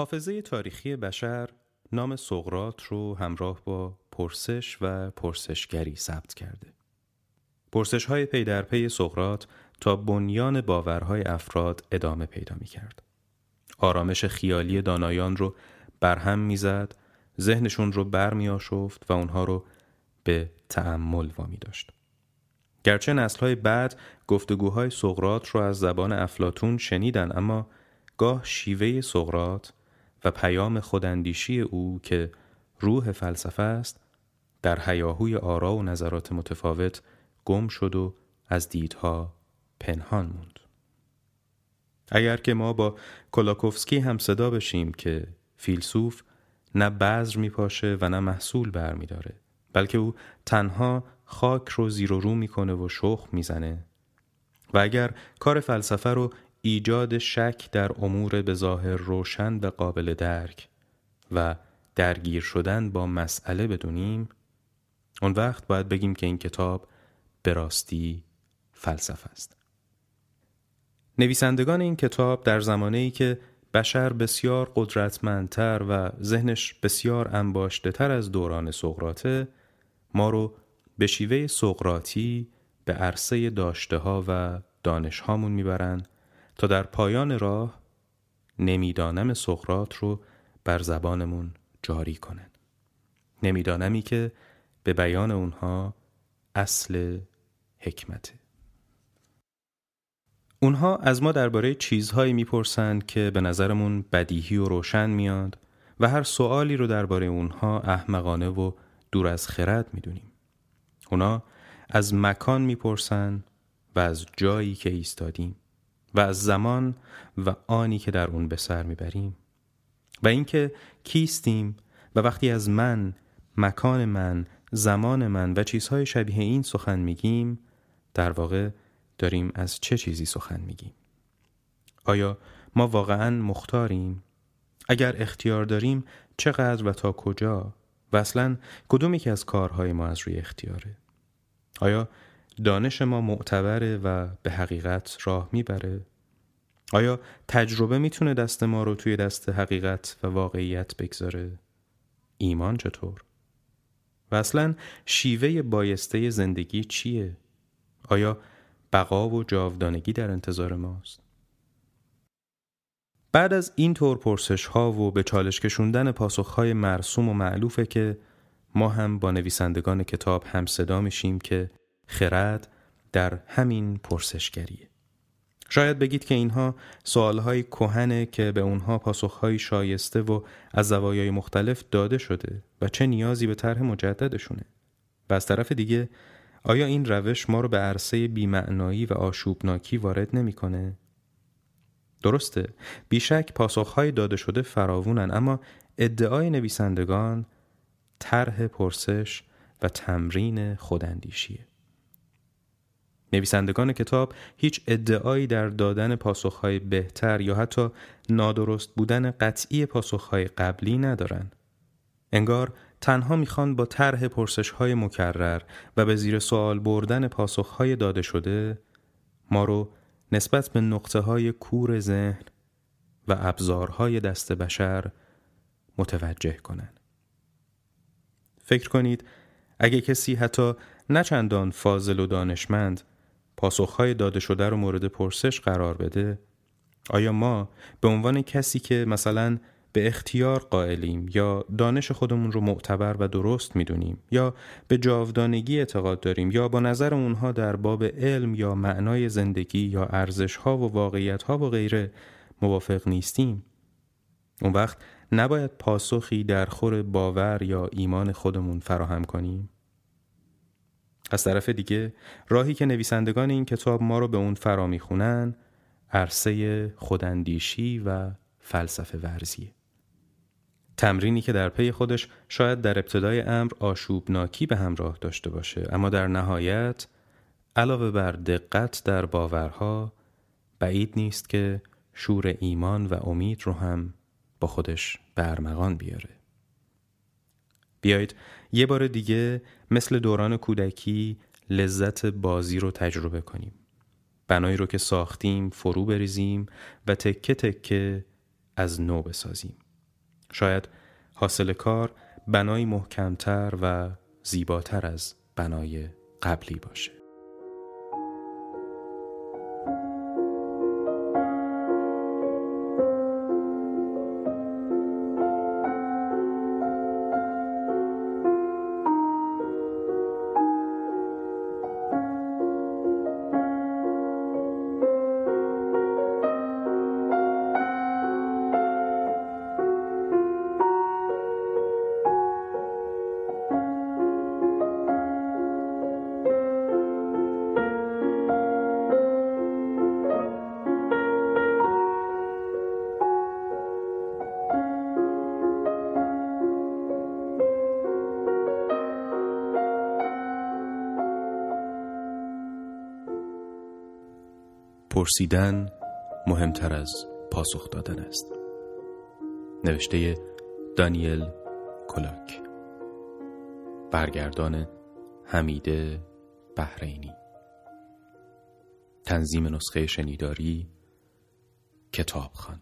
حافظه تاریخی بشر نام سقرات رو همراه با پرسش و پرسشگری ثبت کرده. پرسش های پی در پی سقرات تا بنیان باورهای افراد ادامه پیدا می کرد. آرامش خیالی دانایان رو برهم می‌زد، ذهنشون رو بر می آشفت و اونها رو به تعمل وامی داشت. گرچه نسلهای بعد گفتگوهای سقرات رو از زبان افلاتون شنیدن اما گاه شیوه سقرات و پیام خوداندیشی او که روح فلسفه است در حیاهوی آرا و نظرات متفاوت گم شد و از دیدها پنهان موند. اگر که ما با کلاکوفسکی هم صدا بشیم که فیلسوف نه بذر میپاشه و نه محصول برمیداره بلکه او تنها خاک رو زیر و رو می‌کنه و شخ می‌زنه و اگر کار فلسفه رو ایجاد شک در امور به ظاهر روشن و قابل درک و درگیر شدن با مسئله بدونیم اون وقت باید بگیم که این کتاب به راستی فلسفه است. نویسندگان این کتاب در زمانی که بشر بسیار قدرتمندتر و ذهنش بسیار انباشته تر از دوران سقراته ما رو به شیوه سقراطی به عرصه داشته ها و دانش هامون می‌برن تا در پایان راه نمی‌دانم سقرات رو بر زبانمون جاری کنن. نمیدانمی که به بیان اونها اصل حکمته. اونها از ما درباره چیزهایی می‌پرسند که به نظرمون بدیهی و روشن میاد و هر سوالی رو درباره اونها احمقانه و دور از خرد می‌دونیم. اونا از مکان می‌پرسن و از جایی که ایستادیم. و از زمان و آنی که در اون به سر می‌بریم. و اینکه کیستیم و وقتی از من، مکان من، زمان من و چیزهای شبیه این سخن میگیم در واقع داریم از چه چیزی سخن میگیم؟ آیا ما واقعا مختاریم؟ اگر اختیار داریم چقدر و تا کجا؟ و اصلا کدومی که از کارهای ما از روی اختیاره؟ آیا دانش ما معتبره و به حقیقت راه می‌بره. آیا تجربه می‌تونه دست ما رو توی دست حقیقت و واقعیت بگذاره؟ ایمان چطور؟ و اصلا شیوه بایسته زندگی چیه؟ آیا بقا و جاودانگی در انتظار ماست؟ بعد از این طور پرسش ها و به چالش کشوندن پاسخ های مرسوم و معلوفه که ما هم با نویسندگان کتاب هم صدا میشیم که خرد در همین پرسشگریه. شاید بگید که اینها سوالهای کهنه که به اونها پاسخهایی شایسته و از زوایای مختلف داده شده و چه نیازی به طرح مجددشونه. و از طرف دیگه آیا این روش ما رو به عرصه بیمعنایی و آشوبناکی وارد نمی‌کنه؟ درسته بیشک پاسخهای داده شده فراوونن اما ادعای نویسندگان طرح پرسش و تمرین خوداندیشیه نویسندگان کتاب هیچ ادعایی در دادن پاسخهای بهتر یا حتی نادرست بودن قطعی پاسخهای قبلی ندارن انگار تنها می‌خوان با طرح پرسش های مکرر و به زیر سوال بردن پاسخ های داده شده ما رو نسبت به نقطه های کور ذهن و ابزارهای دست بشر متوجه کنند. فکر کنید اگه کسی حتی نچندان فاضل و دانشمند پاسخهای داده شده رو مورد پرسش قرار بده؟ آیا ما به عنوان کسی که مثلا به اختیار قائلیم یا دانش خودمون رو معتبر و درست می‌دونیم یا به جاودانگی اعتقاد داریم یا با نظر اونها در باب علم یا معنای زندگی یا ارزش ها و واقعیت ها و غیره موافق نیستیم؟ اون وقت نباید پاسخی در خور باور یا ایمان خودمون فراهم کنیم. از طرف دیگه راهی که نویسندگان این کتاب ما رو به اون فرا می‌خونن عرصه خوداندیشی و فلسفه ورزیه. تمرینی که در پی خودش شاید در ابتدای امر آشوبناکی به همراه داشته باشه اما در نهایت علاوه بر دقت در باورها بعید نیست که شور ایمان و امید رو هم با خودش برمغان بیاره. بیایید یه بار دیگه مثل دوران کودکی لذت بازی رو تجربه کنیم. بنایی رو که ساختیم فرو بریزیم و تکه تکه از نو بسازیم. شاید حاصل کار بنای محکمتر و زیباتر از بنای قبلی باشه. پرسیدن مهمتر از پاسخ دادن است. نوشته دانیل کلاک. برگردان حمیده بحرینی. تنظیم نسخه شنیداری کتابخان